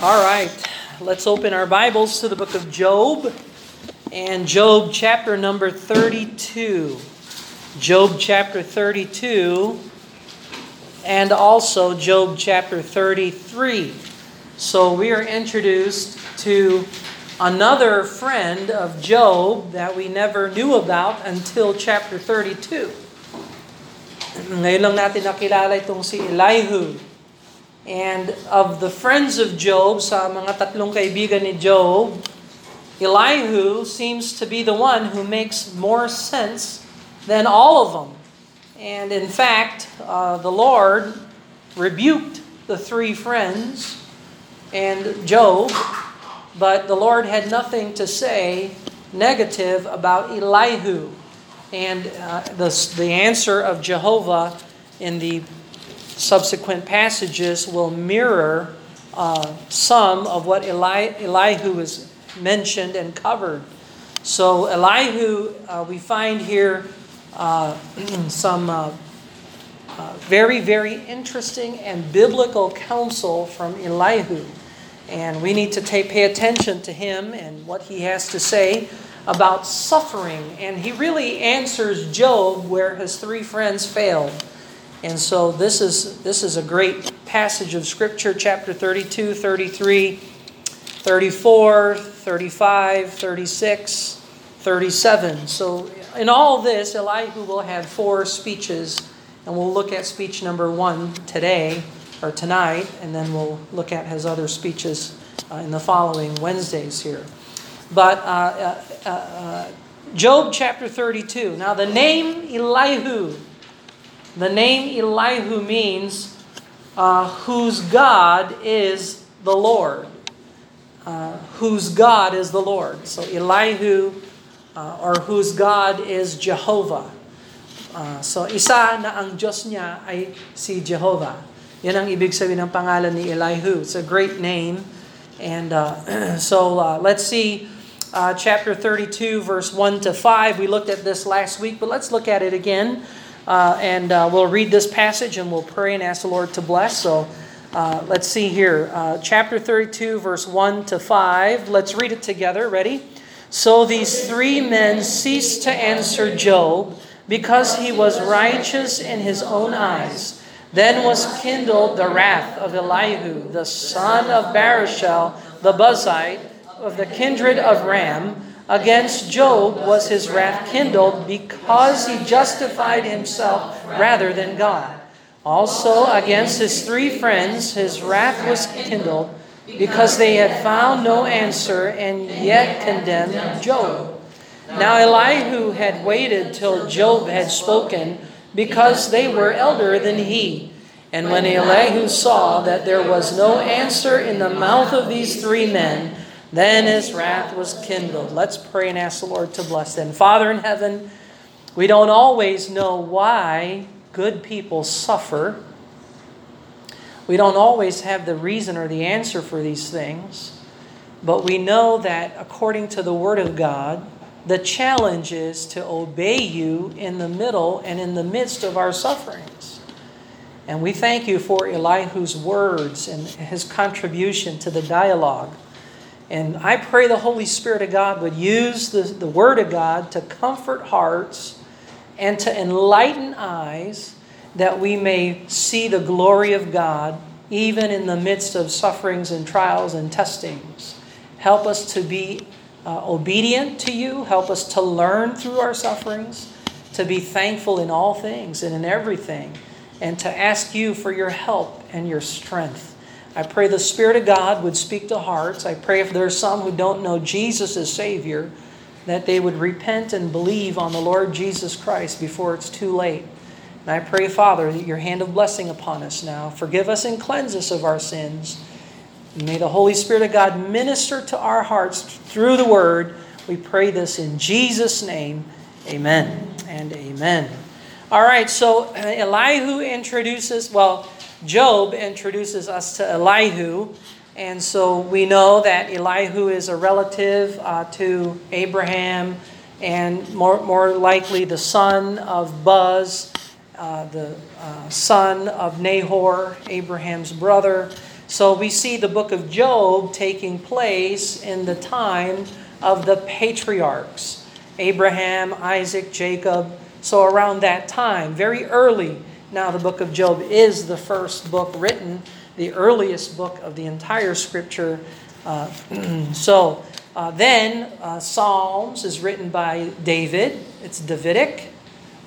All right, let's open our Bibles to the book of Job and Job chapter number 32. Job chapter 32 and also Job chapter 33. So we are introduced to another friend of Job that we never knew about until chapter 32. Ngayon lang natin nakilala itong si Elihu. And of the friends of Job, sa mga tatlong kaibigan ni Job, Elihu seems to be the one who makes more sense than all of them. And in fact, uh, the Lord rebuked the three friends and Job, but the Lord had nothing to say negative about Elihu. And uh, the, the answer of Jehovah in the subsequent passages will mirror uh, some of what Eli, Elihu is mentioned and covered. So Elihu, uh, we find here uh, some uh, uh, very, very interesting and biblical counsel from Elihu. And we need to take, pay attention to him and what he has to say about suffering. And he really answers Job where his three friends failed. And so this is this is a great passage of scripture chapter 32, 33, 34, 35, 36, 37. So in all this Elihu will have four speeches and we'll look at speech number 1 today or tonight and then we'll look at his other speeches uh, in the following Wednesdays here. But uh, uh, uh Job chapter 32. Now the name Elihu the name Elihu means uh, whose God is the Lord. Uh, whose God is the Lord. So Elihu uh, or whose God is Jehovah. Uh, so isa na ang Diyos niya ay si Jehovah. Yan ang ibig sabihin ng pangalan ni Elihu. It's a great name. And uh, so uh, let's see uh, chapter 32 verse 1 to 5. We looked at this last week, but let's look at it again. Uh, and uh, we'll read this passage and we'll pray and ask the Lord to bless. So uh, let's see here. Uh, chapter 32, verse 1 to 5. Let's read it together. Ready? So these three men ceased to answer Job because he was righteous in his own eyes. Then was kindled the wrath of Elihu, the son of Barachel, the Buzite, of the kindred of Ram Against Job was his wrath kindled because he justified himself rather than God. Also, against his three friends, his wrath was kindled because they had found no answer and yet condemned Job. Now, Elihu had waited till Job had spoken because they were elder than he. And when Elihu saw that there was no answer in the mouth of these three men, then his wrath was kindled. Let's pray and ask the Lord to bless them. Father in heaven, we don't always know why good people suffer. We don't always have the reason or the answer for these things. But we know that according to the Word of God, the challenge is to obey you in the middle and in the midst of our sufferings. And we thank you for Elihu's words and his contribution to the dialogue. And I pray the Holy Spirit of God would use the, the Word of God to comfort hearts and to enlighten eyes that we may see the glory of God even in the midst of sufferings and trials and testings. Help us to be uh, obedient to you. Help us to learn through our sufferings, to be thankful in all things and in everything, and to ask you for your help and your strength. I pray the Spirit of God would speak to hearts. I pray if there's some who don't know Jesus as Savior, that they would repent and believe on the Lord Jesus Christ before it's too late. And I pray, Father, that your hand of blessing upon us now. Forgive us and cleanse us of our sins. And may the Holy Spirit of God minister to our hearts through the Word. We pray this in Jesus' name. Amen and amen. All right, so Elihu introduces, well, Job introduces us to Elihu. And so we know that Elihu is a relative uh, to Abraham and more, more likely the son of Buz, uh, the uh, son of Nahor, Abraham's brother. So we see the book of Job taking place in the time of the patriarchs Abraham, Isaac, Jacob. So around that time, very early. Now, the book of Job is the first book written, the earliest book of the entire scripture. Uh, so uh, then, uh, Psalms is written by David, it's Davidic.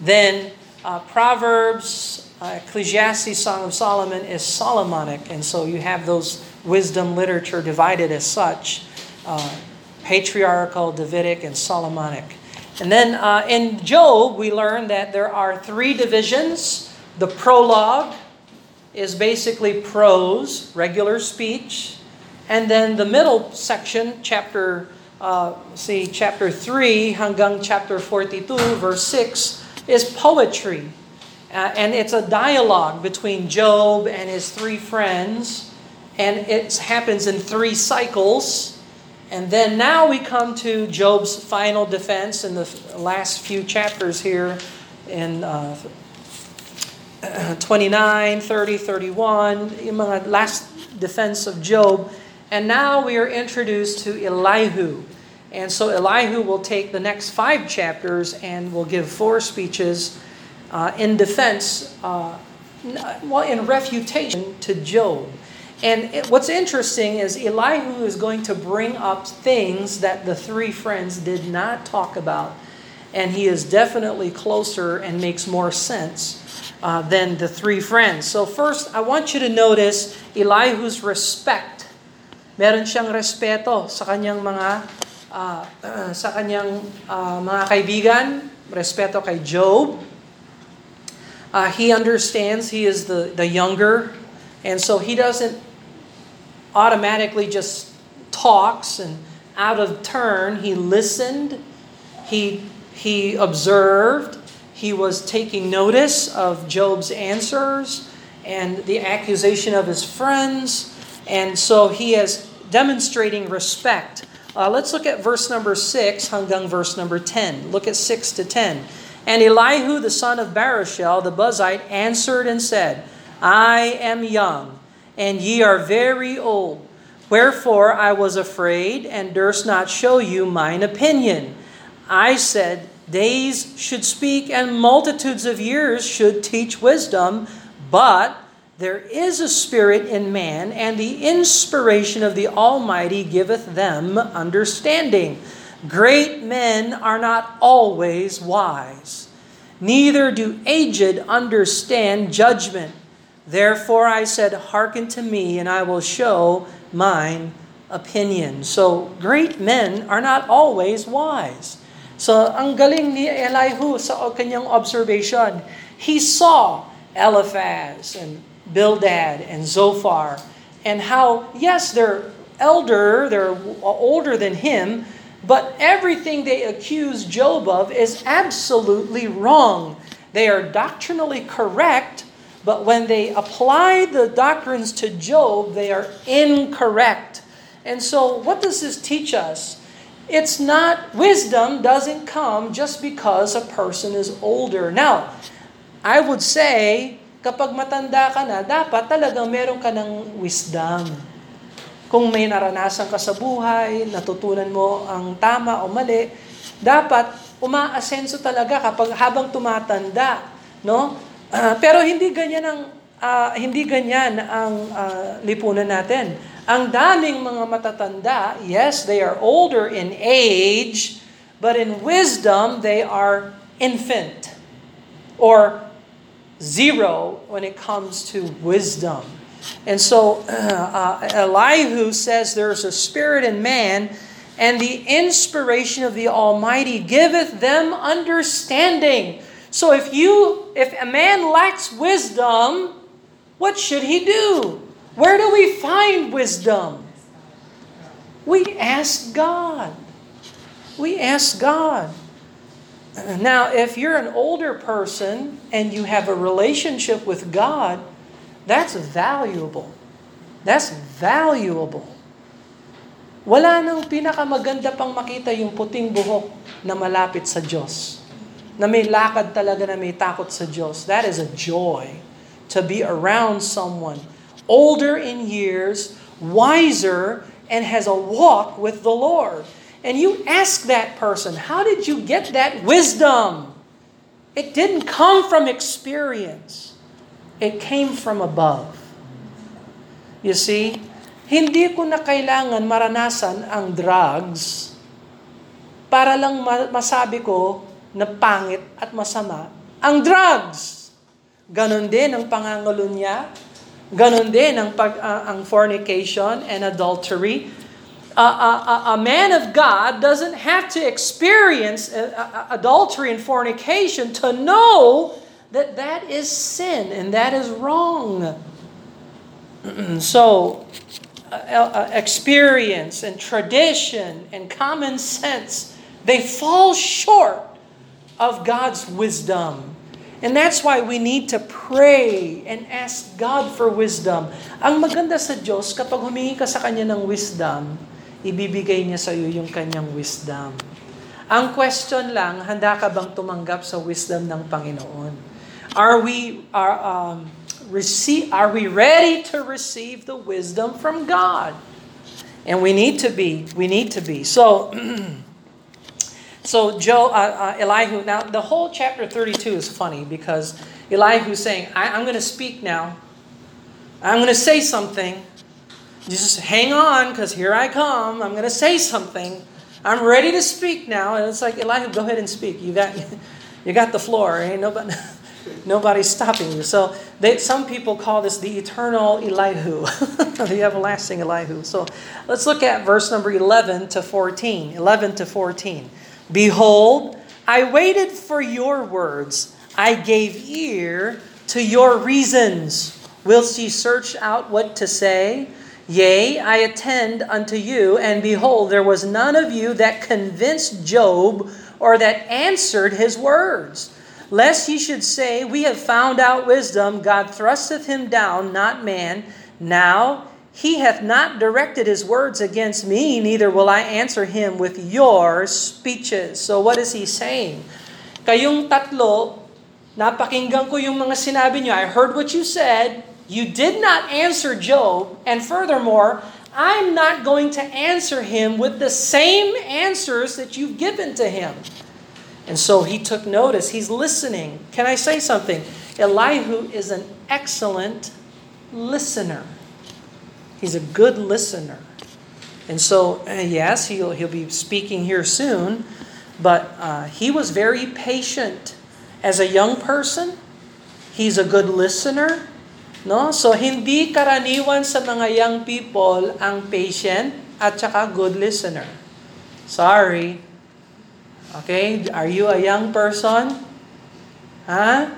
Then, uh, Proverbs, uh, Ecclesiastes, Song of Solomon is Solomonic. And so you have those wisdom literature divided as such uh, patriarchal, Davidic, and Solomonic. And then in Job, we learn that there are three divisions. The prologue is basically prose, regular speech. And then the middle section, chapter uh, see chapter 3 hanggang chapter 42 verse 6 is poetry. Uh, and it's a dialogue between Job and his three friends and it happens in three cycles. And then now we come to Job's final defense in the last few chapters here in uh, 29, 30, 31, yung mga last defense of Job. And now we are introduced to Elihu. And so Elihu will take the next five chapters and will give four speeches uh, in defense, uh, well, in refutation to Job. And it, what's interesting is Elihu is going to bring up things that the three friends did not talk about. And he is definitely closer and makes more sense uh, than the three friends. So, first, I want you to notice Elihu's respect. Meron siyang respeto sa kanyang mga uh, uh, sa kanyang uh, mga kaibigan, respeto kay Job. Uh, he understands he is the, the younger, and so he doesn't automatically just talks and out of turn. He listened, he, he observed, he was taking notice of Job's answers and the accusation of his friends. And so he is demonstrating respect. Uh, let's look at verse number 6 hanggang verse number 10. Look at 6 to 10. And Elihu the son of Barachel the Buzite answered and said, I am young and ye are very old. Wherefore I was afraid, and durst not show you mine opinion. I said, Days should speak, and multitudes of years should teach wisdom, but there is a spirit in man, and the inspiration of the Almighty giveth them understanding. Great men are not always wise, neither do aged understand judgment. Therefore I said, Hearken to me, and I will show mine opinion. So, great men are not always wise. So, ang galing ni Elihu sa kanyang observation, he saw Eliphaz and Bildad and Zophar, and how, yes, they're elder, they're older than him, but everything they accuse Job of is absolutely wrong. They are doctrinally correct, but when they apply the doctrines to Job, they are incorrect. And so, what does this teach us? It's not, wisdom doesn't come just because a person is older. Now, I would say, kapag matanda ka na, dapat talagang meron ka ng wisdom. Kung may naranasan ka sa buhay, natutunan mo ang tama o mali, dapat umaasenso talaga kapag habang tumatanda, no? Uh, pero hindi ganyan ang uh, hindi ganyan ang uh, lipunan natin. Ang daming mga matatanda, yes, they are older in age, but in wisdom they are infant or zero when it comes to wisdom. And so uh, uh, Elihu says there's a spirit in man, and the inspiration of the Almighty giveth them understanding. So if you if a man lacks wisdom, what should he do? Where do we find wisdom? We ask God. We ask God. Now, if you're an older person and you have a relationship with God, that's valuable. That's valuable. Wala nang pinakamaganda pang makita yung puting buhok na malapit sa Diyos na may lakad talaga na may takot sa Diyos. That is a joy to be around someone older in years, wiser, and has a walk with the Lord. And you ask that person, How did you get that wisdom? It didn't come from experience, it came from above. You see, hindi ko na kailangan maranasan ang drugs para lang masabi ko na pangit at masama ang drugs. Ganon din ang pangangalunya, ganon din ang, pag, uh, ang fornication and adultery. Uh, uh, a man of God doesn't have to experience adultery and fornication to know that that is sin and that is wrong. so, experience and tradition and common sense, they fall short of God's wisdom. And that's why we need to pray and ask God for wisdom. Ang maganda sa Diyos, kapag humingi ka sa Kanya ng wisdom, ibibigay niya sa iyo yung Kanyang wisdom. Ang question lang, handa ka bang tumanggap sa wisdom ng Panginoon? Are we, are, um, receive, are we ready to receive the wisdom from God? And we need to be, we need to be. So, So Joe, uh, uh, Elihu. Now the whole chapter 32 is funny because Elihu's saying, I, "I'm going to speak now. I'm going to say something. Just hang on, because here I come. I'm going to say something. I'm ready to speak now." And it's like Elihu, go ahead and speak. You got, you got the floor. Ain't nobody. Nobody's stopping you. So they, some people call this the eternal Elihu, the everlasting Elihu. So let's look at verse number 11 to 14. 11 to 14. Behold, I waited for your words. I gave ear to your reasons. Whilst ye search out what to say, yea, I attend unto you, and behold, there was none of you that convinced Job or that answered his words. Lest ye should say, We have found out wisdom, God thrusteth him down, not man. Now he hath not directed his words against me, neither will I answer him with your speeches. So what is he saying? Kayong tatlo, napakinggan ko yung mga sinabi niyo. I heard what you said. You did not answer Job. And furthermore, I'm not going to answer him with the same answers that you've given to him. And so he took notice. He's listening. Can I say something? Elihu is an excellent listener. He's a good listener. And so, uh, yes, he'll, he'll be speaking here soon, but uh, he was very patient. As a young person, he's a good listener. No? So, hindi karaniwan sa mga young people ang patient at saka good listener. Sorry. Okay? Are you a young person? Huh?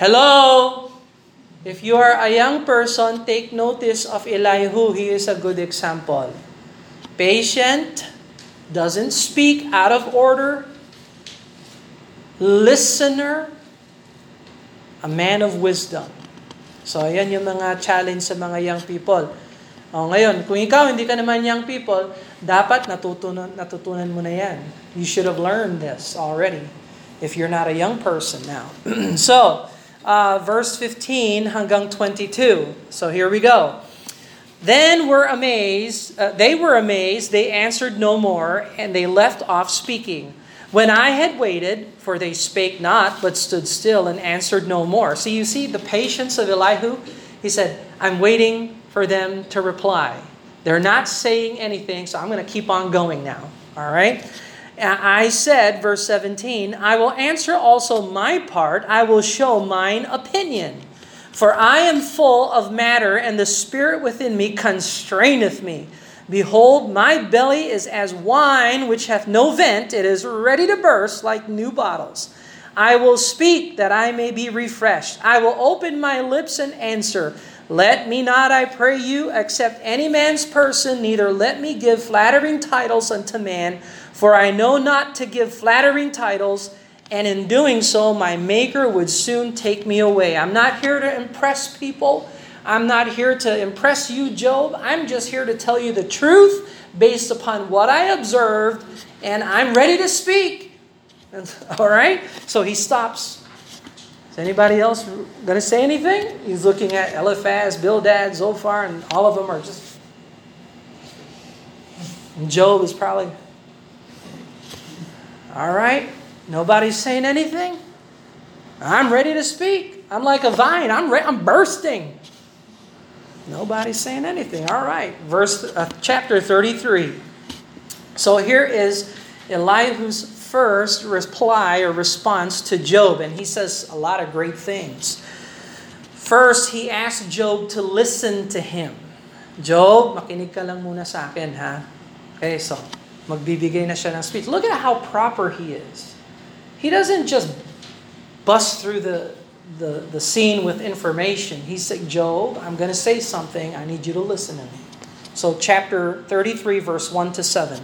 Hello? If you are a young person, take notice of Elihu. He is a good example. Patient, doesn't speak out of order, listener, a man of wisdom. So, ayan yung mga challenge sa mga young people. O, ngayon, kung ikaw hindi ka naman young people, dapat natutunan, natutunan mo na yan. You should have learned this already if you're not a young person now. so, uh, verse 15 hanggang 22. So here we go. Then were amazed, uh, they were amazed, they answered no more, and they left off speaking. When I had waited, for they spake not, but stood still and answered no more. So you see the patience of Elihu? He said, I'm waiting for them to reply. They're not saying anything, so I'm going to keep on going now. All right? I said, verse 17, I will answer also my part, I will show mine opinion. For I am full of matter, and the spirit within me constraineth me. Behold, my belly is as wine which hath no vent, it is ready to burst like new bottles. I will speak that I may be refreshed. I will open my lips and answer. Let me not, I pray you, accept any man's person, neither let me give flattering titles unto man. For I know not to give flattering titles, and in doing so, my Maker would soon take me away. I'm not here to impress people. I'm not here to impress you, Job. I'm just here to tell you the truth based upon what I observed, and I'm ready to speak. All right? So he stops. Is anybody else going to say anything? He's looking at Eliphaz, Bildad, Zophar, and all of them are just. Job is probably. All right, nobody's saying anything. I'm ready to speak. I'm like a vine. I'm re- I'm bursting. Nobody's saying anything. All right, verse uh, chapter 33. So here is Elihu's first reply or response to Job, and he says a lot of great things. First, he asked Job to listen to him. Job, makinig ka lang muna sa akin, ha? Okay, so, magbibigay na siya ng speech. Look at how proper he is. He doesn't just bust through the, the, the scene with information. He said, Job, I'm going to say something. I need you to listen to me. So, chapter 33, verse 1 to 7.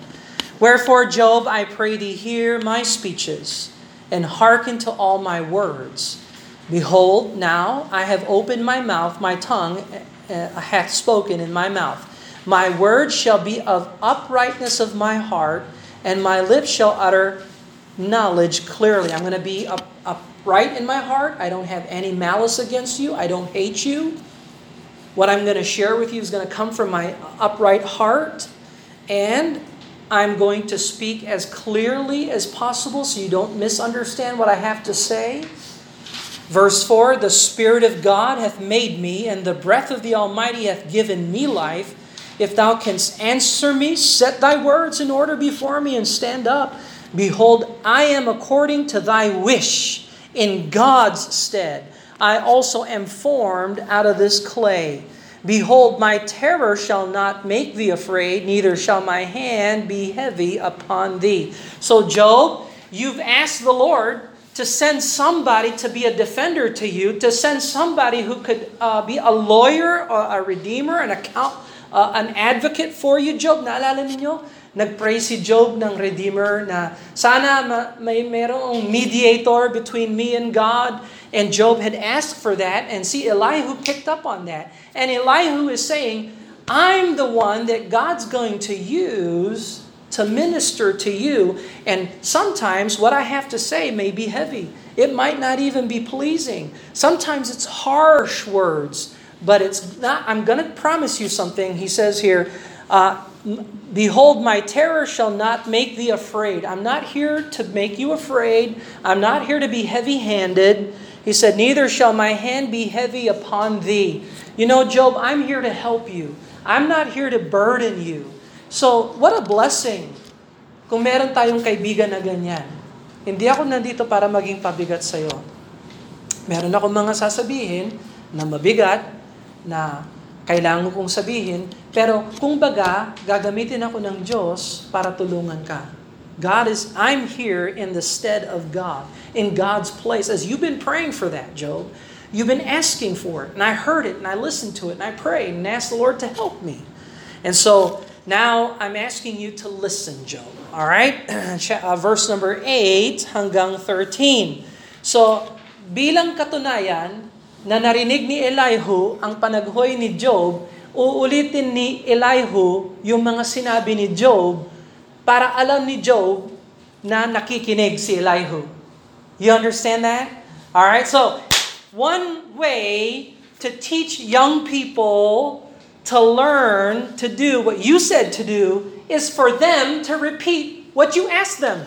Wherefore, Job, I pray thee, hear my speeches, and hearken to all my words. Behold, now I have opened my mouth, my tongue uh, hath spoken in my mouth. My words shall be of uprightness of my heart, and my lips shall utter knowledge clearly. I'm going to be up, upright in my heart. I don't have any malice against you. I don't hate you. What I'm going to share with you is going to come from my upright heart, and I'm going to speak as clearly as possible so you don't misunderstand what I have to say. Verse 4 The Spirit of God hath made me, and the breath of the Almighty hath given me life. If thou canst answer me, set thy words in order before me and stand up. Behold, I am according to thy wish in God's stead. I also am formed out of this clay. Behold, my terror shall not make thee afraid, neither shall my hand be heavy upon thee. So, Job, you've asked the Lord to send somebody to be a defender to you, to send somebody who could uh, be a lawyer, or a redeemer, an account, uh, an advocate for you, Job. Naalala ninyo? Nagpray si Job ng Redeemer na sana may merong mediator between me and God. And Job had asked for that, and see, Elihu picked up on that. And Elihu is saying, I'm the one that God's going to use to minister to you. And sometimes what I have to say may be heavy. It might not even be pleasing. Sometimes it's harsh words, but it's not. I'm going to promise you something. He says here, uh, Behold, my terror shall not make thee afraid. I'm not here to make you afraid. I'm not here to be heavy handed. He said, Neither shall my hand be heavy upon thee. You know, Job, I'm here to help you. I'm not here to burden you. So, what a blessing kung meron tayong kaibigan na ganyan. Hindi ako nandito para maging pabigat sa'yo. Meron ako mga sasabihin na mabigat, na kailangan kong sabihin, pero kung baga, gagamitin ako ng Diyos para tulungan ka. God is, I'm here in the stead of God, in God's place. As you've been praying for that, Job, you've been asking for it, and I heard it, and I listened to it, and I prayed, and asked the Lord to help me. And so, now I'm asking you to listen, Job. All right? uh, verse number 8 hanggang 13. So, bilang katunayan, na narinig ni Elihu ang panaghoy ni Job, uulitin ni Elihu yung mga sinabi ni Job para alam ni Job na nakikinig si Elihu. You understand that? All right. So, one way to teach young people to learn to do what you said to do is for them to repeat what you asked them.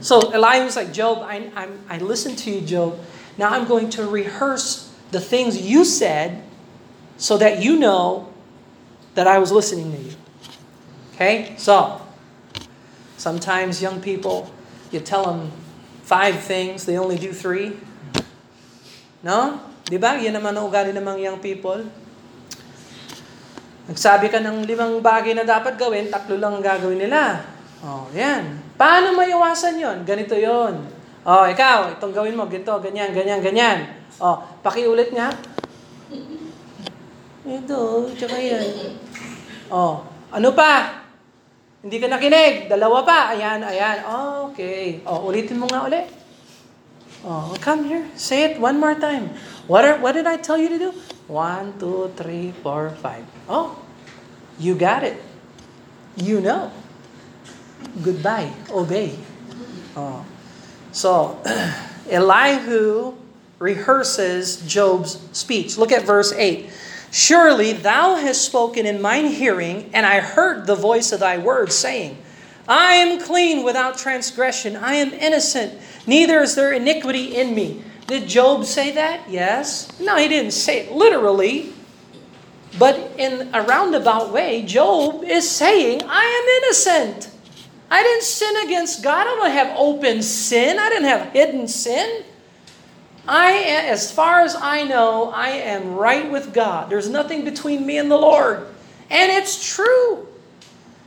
So Elihu's like, Job, I, I, I listened to you, Job. Now I'm going to rehearse the things you said so that you know that I was listening to you. Okay? So, sometimes young people, you tell them five things, they only do three. No? Di ba? Yan naman ang ugali ng mga young people. Nagsabi ka ng limang bagay na dapat gawin, tatlo lang ang gagawin nila. Oh, yan. Paano maiwasan yon? Ganito yon. Oh, ikaw, itong gawin mo, ganito, ganyan, ganyan, ganyan. Oh, pakiulit nga. Ito, tsaka yan. Oh, ano pa? Hindi ka nakinig. Dalawa pa. Ayan, ayan. Oh, okay. Oh, ulitin mo nga ulit. Oh, come here. Say it one more time. What are, what did I tell you to do? One, two, three, four, five. Oh, you got it. You know. Goodbye. Obey. Oh. So, Elihu rehearses Job's speech. Look at verse 8. Surely thou hast spoken in mine hearing, and I heard the voice of thy words, saying, I am clean without transgression. I am innocent. Neither is there iniquity in me. Did Job say that? Yes. No, he didn't say it literally. But in a roundabout way, Job is saying, I am innocent. I didn't sin against God. I don't have open sin. I didn't have hidden sin. I, as far as I know, I am right with God. There's nothing between me and the Lord. And it's true.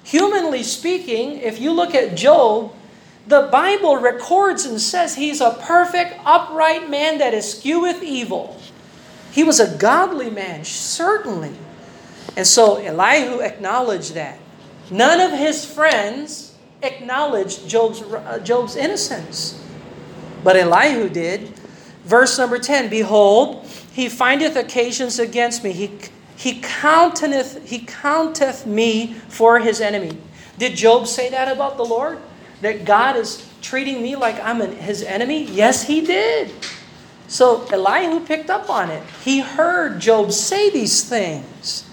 Humanly speaking, if you look at Job, the Bible records and says he's a perfect, upright man that escheweth evil. He was a godly man, certainly. And so Elihu acknowledged that. None of his friends acknowledged Job's, uh, Job's innocence. But Elihu did. Verse number 10 Behold, he findeth occasions against me. He he counteth, he counteth me for his enemy. Did Job say that about the Lord? That God is treating me like I'm an, his enemy? Yes, he did. So Elihu picked up on it. He heard Job say these things.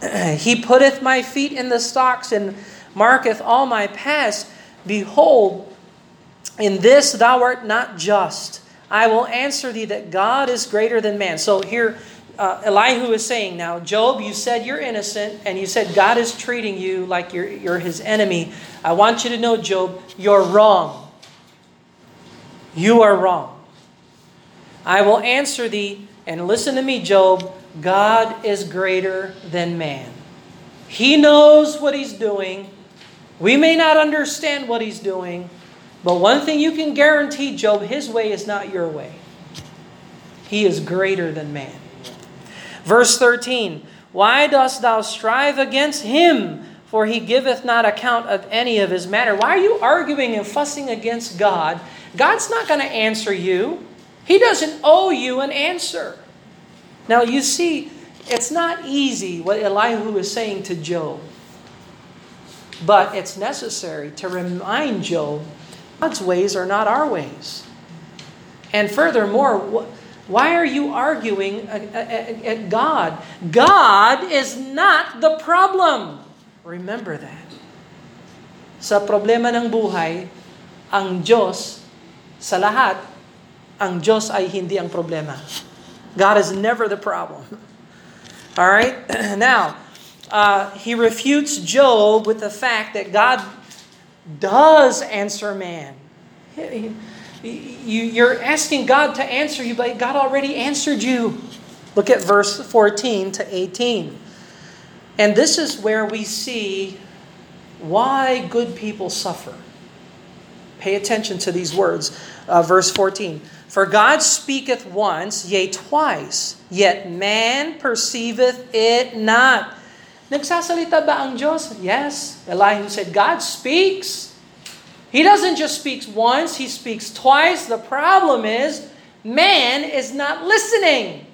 he putteth my feet in the stocks and marketh all my paths. Behold, in this thou art not just. I will answer thee that God is greater than man. So here uh, Elihu is saying now, Job, you said you're innocent, and you said God is treating you like you're, you're his enemy. I want you to know, Job, you're wrong. You are wrong. I will answer thee, and listen to me, Job, God is greater than man. He knows what he's doing. We may not understand what he's doing, but one thing you can guarantee, Job, his way is not your way. He is greater than man. Verse 13 Why dost thou strive against him? For he giveth not account of any of his matter. Why are you arguing and fussing against God? God's not going to answer you. He doesn't owe you an answer. Now, you see, it's not easy what Elihu is saying to Job. But it's necessary to remind Job God's ways are not our ways. And furthermore, why are you arguing at God? God is not the problem. Remember that. Sa problema ng buhay, ang Diyos sa lahat, ang Diyos ay hindi ang problema. God is never the problem. All right? Now, uh, he refutes Job with the fact that God does answer man. You, are asking God to answer you, but God already answered you. Look at verse 14 to 18. And this is where we see why good people suffer. Pay attention to these words. Uh, verse 14. For God speaketh once, yea, twice, yet man perceiveth it not. Nagsasalita ba ang Diyos? Yes. Elihu said, God speaks. He doesn't just speak once, he speaks twice. The problem is, man is not listening.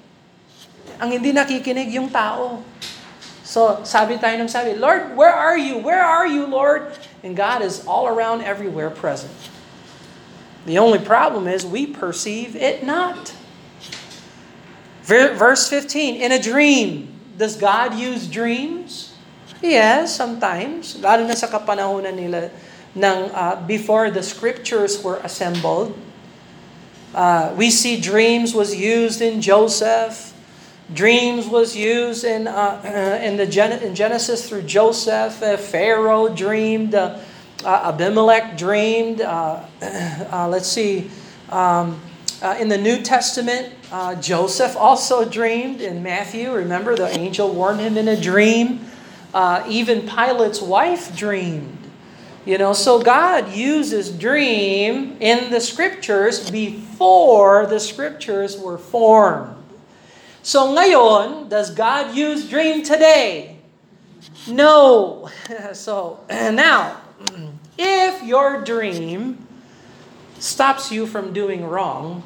Ang hindi nakikinig yung tao. So, sabi tayo ng sabi, Lord, where are you? Where are you, Lord? And God is all around, everywhere present. The only problem is we perceive it not. Verse 15, in a dream, does God use dreams? Yes, sometimes. Lalo na sa kapanahonan nila ng uh, before the scriptures were assembled. Uh, we see dreams was used in Joseph. Dreams was used in uh, in the Gen- in Genesis through Joseph. Uh, Pharaoh dreamed. Uh, uh, Abimelech dreamed. let's see. Um, in the New Testament, Uh, Joseph also dreamed. In Matthew, remember the angel warned him in a dream. Uh, even Pilate's wife dreamed. You know, so God uses dream in the scriptures before the scriptures were formed. So ngayon, does God use dream today? No. So now, if your dream stops you from doing wrong,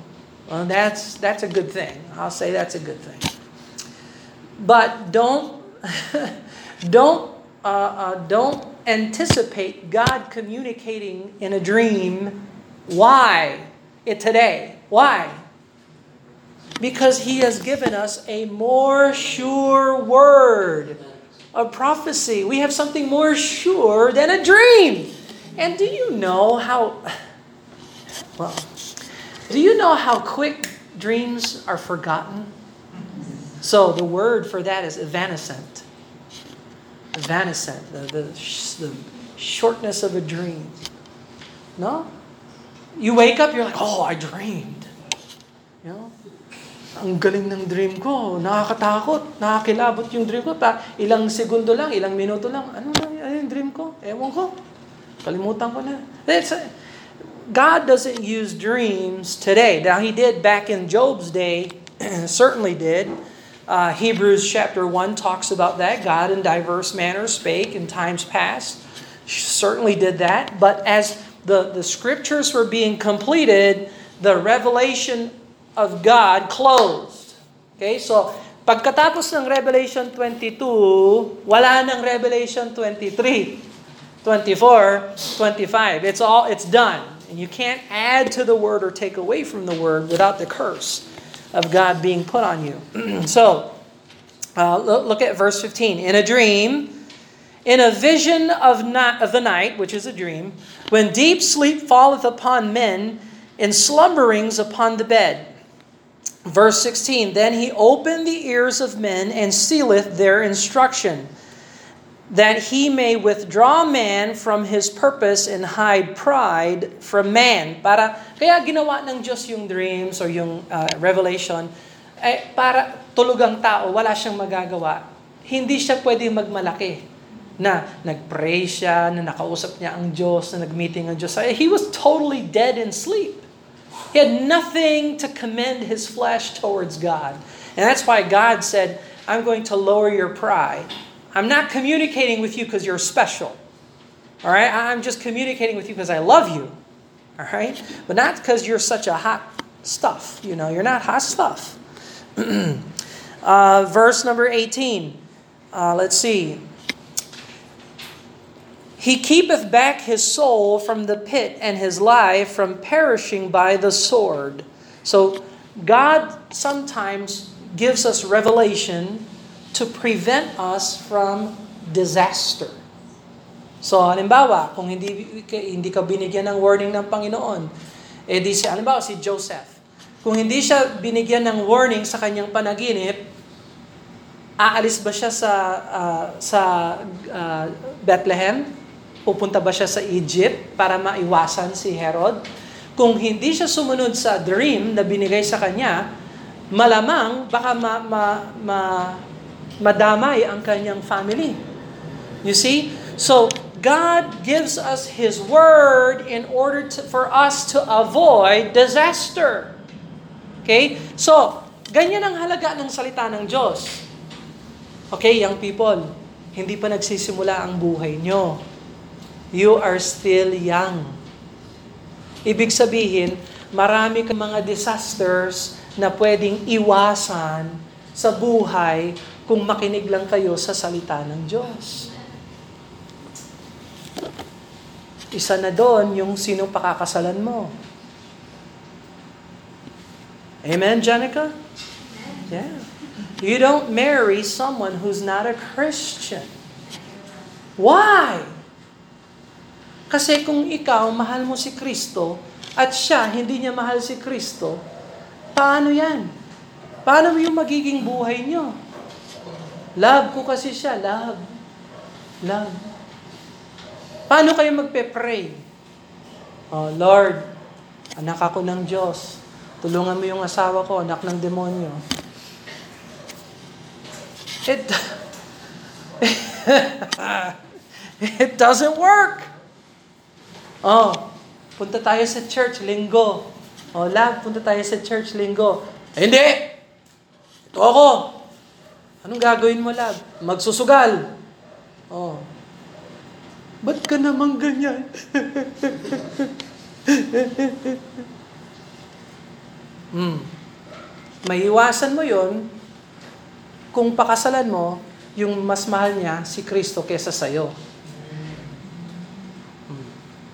well, that's that's a good thing. I'll say that's a good thing. But don't don't uh, uh, don't anticipate God communicating in a dream why it today. Why? Because He has given us a more sure word of prophecy. We have something more sure than a dream. And do you know how, well, do you know how quick dreams are forgotten? So the word for that is evanescent. Evanescent, the, the, the shortness of a dream. No? You wake up, you're like, oh, I dreamed. You know? Ang galing ng dream ko. Nakakatakot. Nakakilabot yung dream ko. Pa, ilang segundo lang, ilang minuto lang. Ano na ano yung dream ko? Ewan ko. Kalimutan ko na. It's, God doesn't use dreams today. Now, He did back in Job's day, certainly did. Uh, Hebrews chapter 1 talks about that. God in diverse manners spake in times past. Certainly did that. But as the, the scriptures were being completed, the revelation of God closed. Okay, so pagkatapos ng Revelation 22, wala nang Revelation 23, 24, 25. It's all it's done. And you can't add to the word or take away from the word without the curse of God being put on you. so, uh, look at verse 15. In a dream, in a vision of, not, of the night, which is a dream, when deep sleep falleth upon men, in slumberings upon the bed. Verse 16 Then he opened the ears of men and sealeth their instruction, that he may withdraw man from his purpose and hide pride from man. Para, kaya ginawa ng Diyos yung dreams or yung uh, revelation, eh, para tulugang tao, wala siyang magagawa. Hindi siya pwede magmalaki na nag-pray siya, na nakausap niya ang Diyos, na nag-meeting ang Diyos. He was totally dead in sleep. He had nothing to commend his flesh towards God. And that's why God said, I'm going to lower your pride. I'm not communicating with you because you're special. All right? I'm just communicating with you because I love you. All right? But not because you're such a hot stuff. You know, you're not hot stuff. uh, verse number 18. Uh, let's see. He keepeth back his soul from the pit and his life from perishing by the sword. So God sometimes gives us revelation to prevent us from disaster. So, halimbawa, kung hindi, hindi ka binigyan ng warning ng Panginoon, eh di si, halimbawa, si Joseph. Kung hindi siya binigyan ng warning sa kanyang panaginip, aalis ba siya sa uh, sa uh, Bethlehem? Pupunta ba siya sa Egypt para maiwasan si Herod? Kung hindi siya sumunod sa dream na binigay sa kanya, malamang baka ma, ma, ma, madamay ang kanyang family. You see? So, God gives us His Word in order to, for us to avoid disaster. Okay? So, ganyan ang halaga ng salita ng Diyos. Okay, young people, hindi pa nagsisimula ang buhay nyo. You are still young. Ibig sabihin, marami kang mga disasters na pwedeng iwasan sa buhay kung makinig lang kayo sa salita ng Diyos. Isa na doon yung sinong pakakasalan mo. Amen, Jenica? Yeah. You don't marry someone who's not a Christian. Why? Kasi kung ikaw, mahal mo si Kristo, at siya, hindi niya mahal si Kristo, paano yan? Paano yung magiging buhay niyo? Love ko kasi siya, love. Love. Paano kayo magpe-pray? Oh, Lord, anak ako ng Diyos. Tulungan mo yung asawa ko, anak ng demonyo. It, it doesn't work. Oh, punta tayo sa church linggo. Oh, love, punta tayo sa church linggo. Hindi! Ito ako. Anong gagawin mo, love? Magsusugal. Oh. Ba't ka naman ganyan? hmm. Maiwasan mo yon kung pakasalan mo, yung mas mahal niya, si Kristo kesa sa'yo.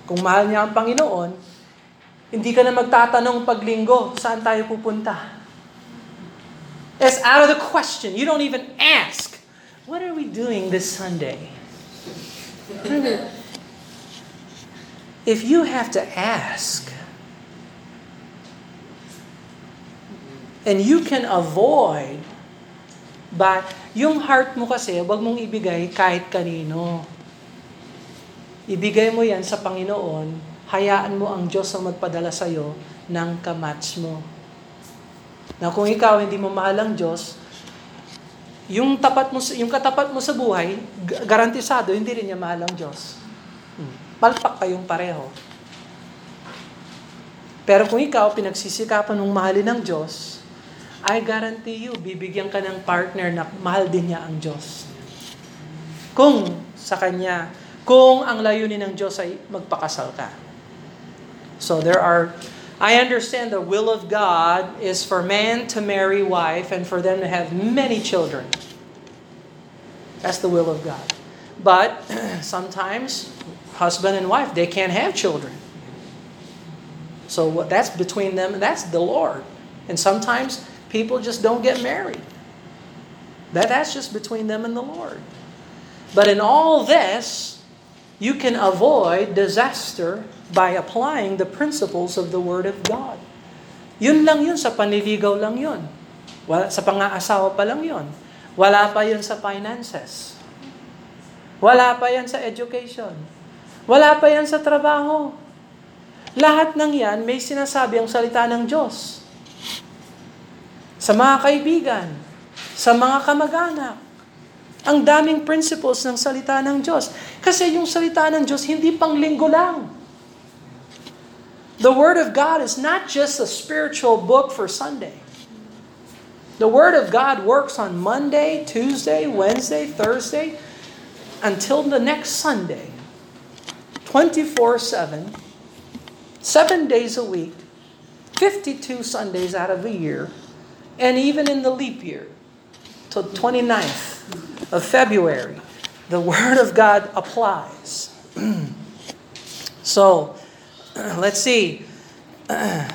Kung mahal niya ang Panginoon, Hindi ka na magtatanong paglinggo, saan tayo pupunta? It's out of the question. You don't even ask, what are we doing this Sunday? If you have to ask, and you can avoid, but yung heart mo kasi, wag mong ibigay kahit kanino. Ibigay mo yan sa Panginoon hayaan mo ang Diyos ang magpadala sa iyo ng kamatch mo. Na kung ikaw hindi mo mahal ang Diyos, yung tapat mo yung katapat mo sa buhay, garantisado hindi rin niya mahal ang Diyos. Hmm. Palpak kayong pareho. Pero kung ikaw pinagsisikapan ng mahalin ng Diyos, I guarantee you, bibigyan ka ng partner na mahal din niya ang Diyos. Kung sa Kanya, kung ang layunin ng Diyos ay magpakasal ka. So there are, I understand the will of God is for man to marry wife and for them to have many children. That's the will of God. But sometimes husband and wife, they can't have children. So that's between them, and that's the Lord. And sometimes people just don't get married. That, that's just between them and the Lord. But in all this, you can avoid disaster by applying the principles of the Word of God. Yun lang yun, sa panliligaw lang yun. Wala, sa pang-aasawa pa lang yun. Wala pa yun sa finances. Wala pa yan sa education. Wala pa yan sa trabaho. Lahat ng yan, may sinasabi ang salita ng Diyos. Sa mga kaibigan, sa mga kamag-anak. Ang daming principles ng salita ng Diyos. Kasi yung salita ng Diyos, hindi pang linggo lang. The Word of God is not just a spiritual book for Sunday. The Word of God works on Monday, Tuesday, Wednesday, Thursday, until the next Sunday. 24 7, seven days a week, 52 Sundays out of a year, and even in the leap year, till 29th of February, the Word of God applies. so, Let's see.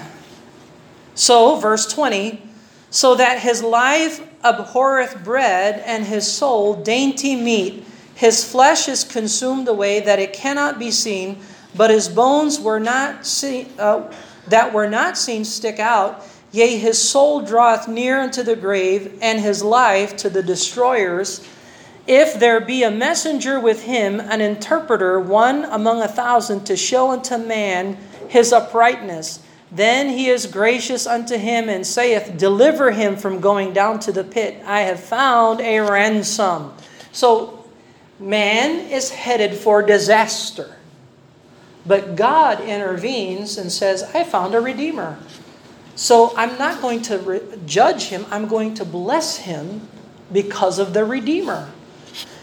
So, verse 20 so that his life abhorreth bread, and his soul dainty meat. His flesh is consumed away, that it cannot be seen, but his bones were not seen, uh, that were not seen stick out. Yea, his soul draweth near unto the grave, and his life to the destroyers. If there be a messenger with him, an interpreter, one among a thousand, to show unto man his uprightness, then he is gracious unto him and saith, Deliver him from going down to the pit. I have found a ransom. So, man is headed for disaster. But God intervenes and says, I found a redeemer. So, I'm not going to re- judge him, I'm going to bless him because of the redeemer.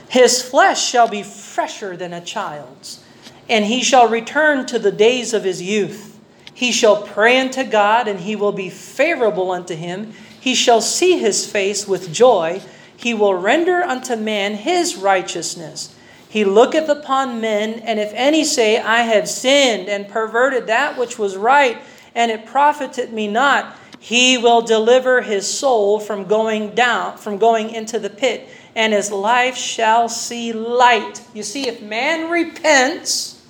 His flesh shall be fresher than a child's, and he shall return to the days of his youth. He shall pray unto God, and he will be favorable unto him. He shall see his face with joy. He will render unto man his righteousness. He looketh upon men, and if any say, I have sinned and perverted that which was right, and it profited me not, he will deliver his soul from going down, from going into the pit and his life shall see light. You see, if man repents,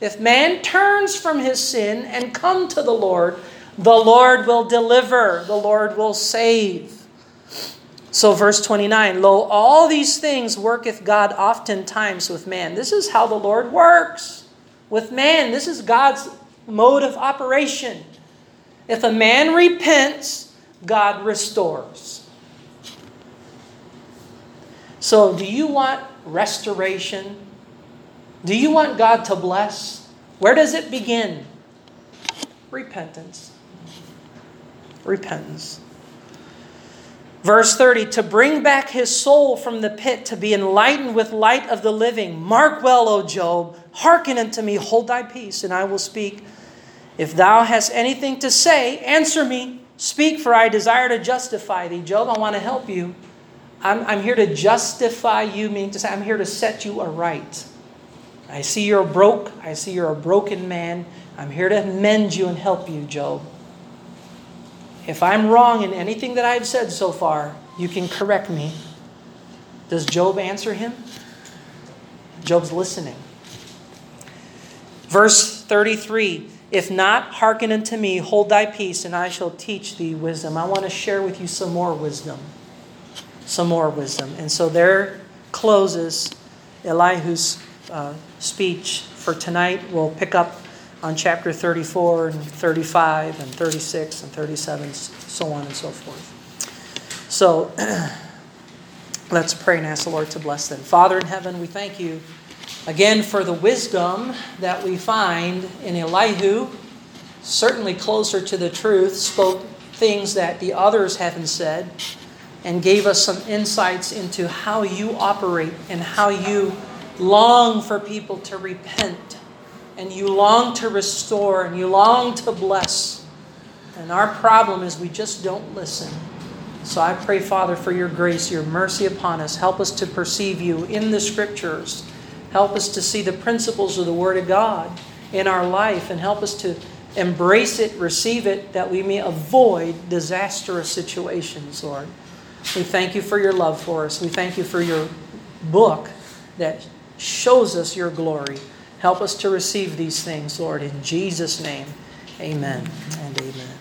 if man turns from his sin and come to the Lord, the Lord will deliver, the Lord will save. So, verse 29 Lo, all these things worketh God oftentimes with man. This is how the Lord works with man. This is God's mode of operation. If a man repents, God restores. So, do you want restoration? Do you want God to bless? Where does it begin? Repentance. Repentance. Verse 30 to bring back his soul from the pit, to be enlightened with light of the living. Mark well, O Job, hearken unto me, hold thy peace, and I will speak. If thou hast anything to say, answer me. Speak, for I desire to justify thee. Job, I want to help you. I'm, I'm here to justify you, meaning to say, I'm here to set you aright. I see you're broke. I see you're a broken man. I'm here to mend you and help you, Job. If I'm wrong in anything that I've said so far, you can correct me. Does Job answer him? Job's listening. Verse 33 If not, hearken unto me, hold thy peace, and I shall teach thee wisdom. I want to share with you some more wisdom. Some more wisdom. And so there closes Elihu's uh, speech for tonight. We'll pick up on chapter 34 and 35 and 36 and 37, so on and so forth. So let's pray and ask the Lord to bless them. Father in heaven, we thank you again for the wisdom that we find in Elihu, certainly closer to the truth, spoke things that the others haven't said, and gave us some insights into how you operate and how you long for people to repent and you long to restore and you long to bless. And our problem is we just don't listen. So I pray, Father, for your grace, your mercy upon us. Help us to perceive you in the scriptures. Help us to see the principles of the Word of God in our life and help us to embrace it, receive it, that we may avoid disastrous situations, Lord. We thank you for your love for us. We thank you for your book that shows us your glory. Help us to receive these things, Lord, in Jesus' name. Amen and amen.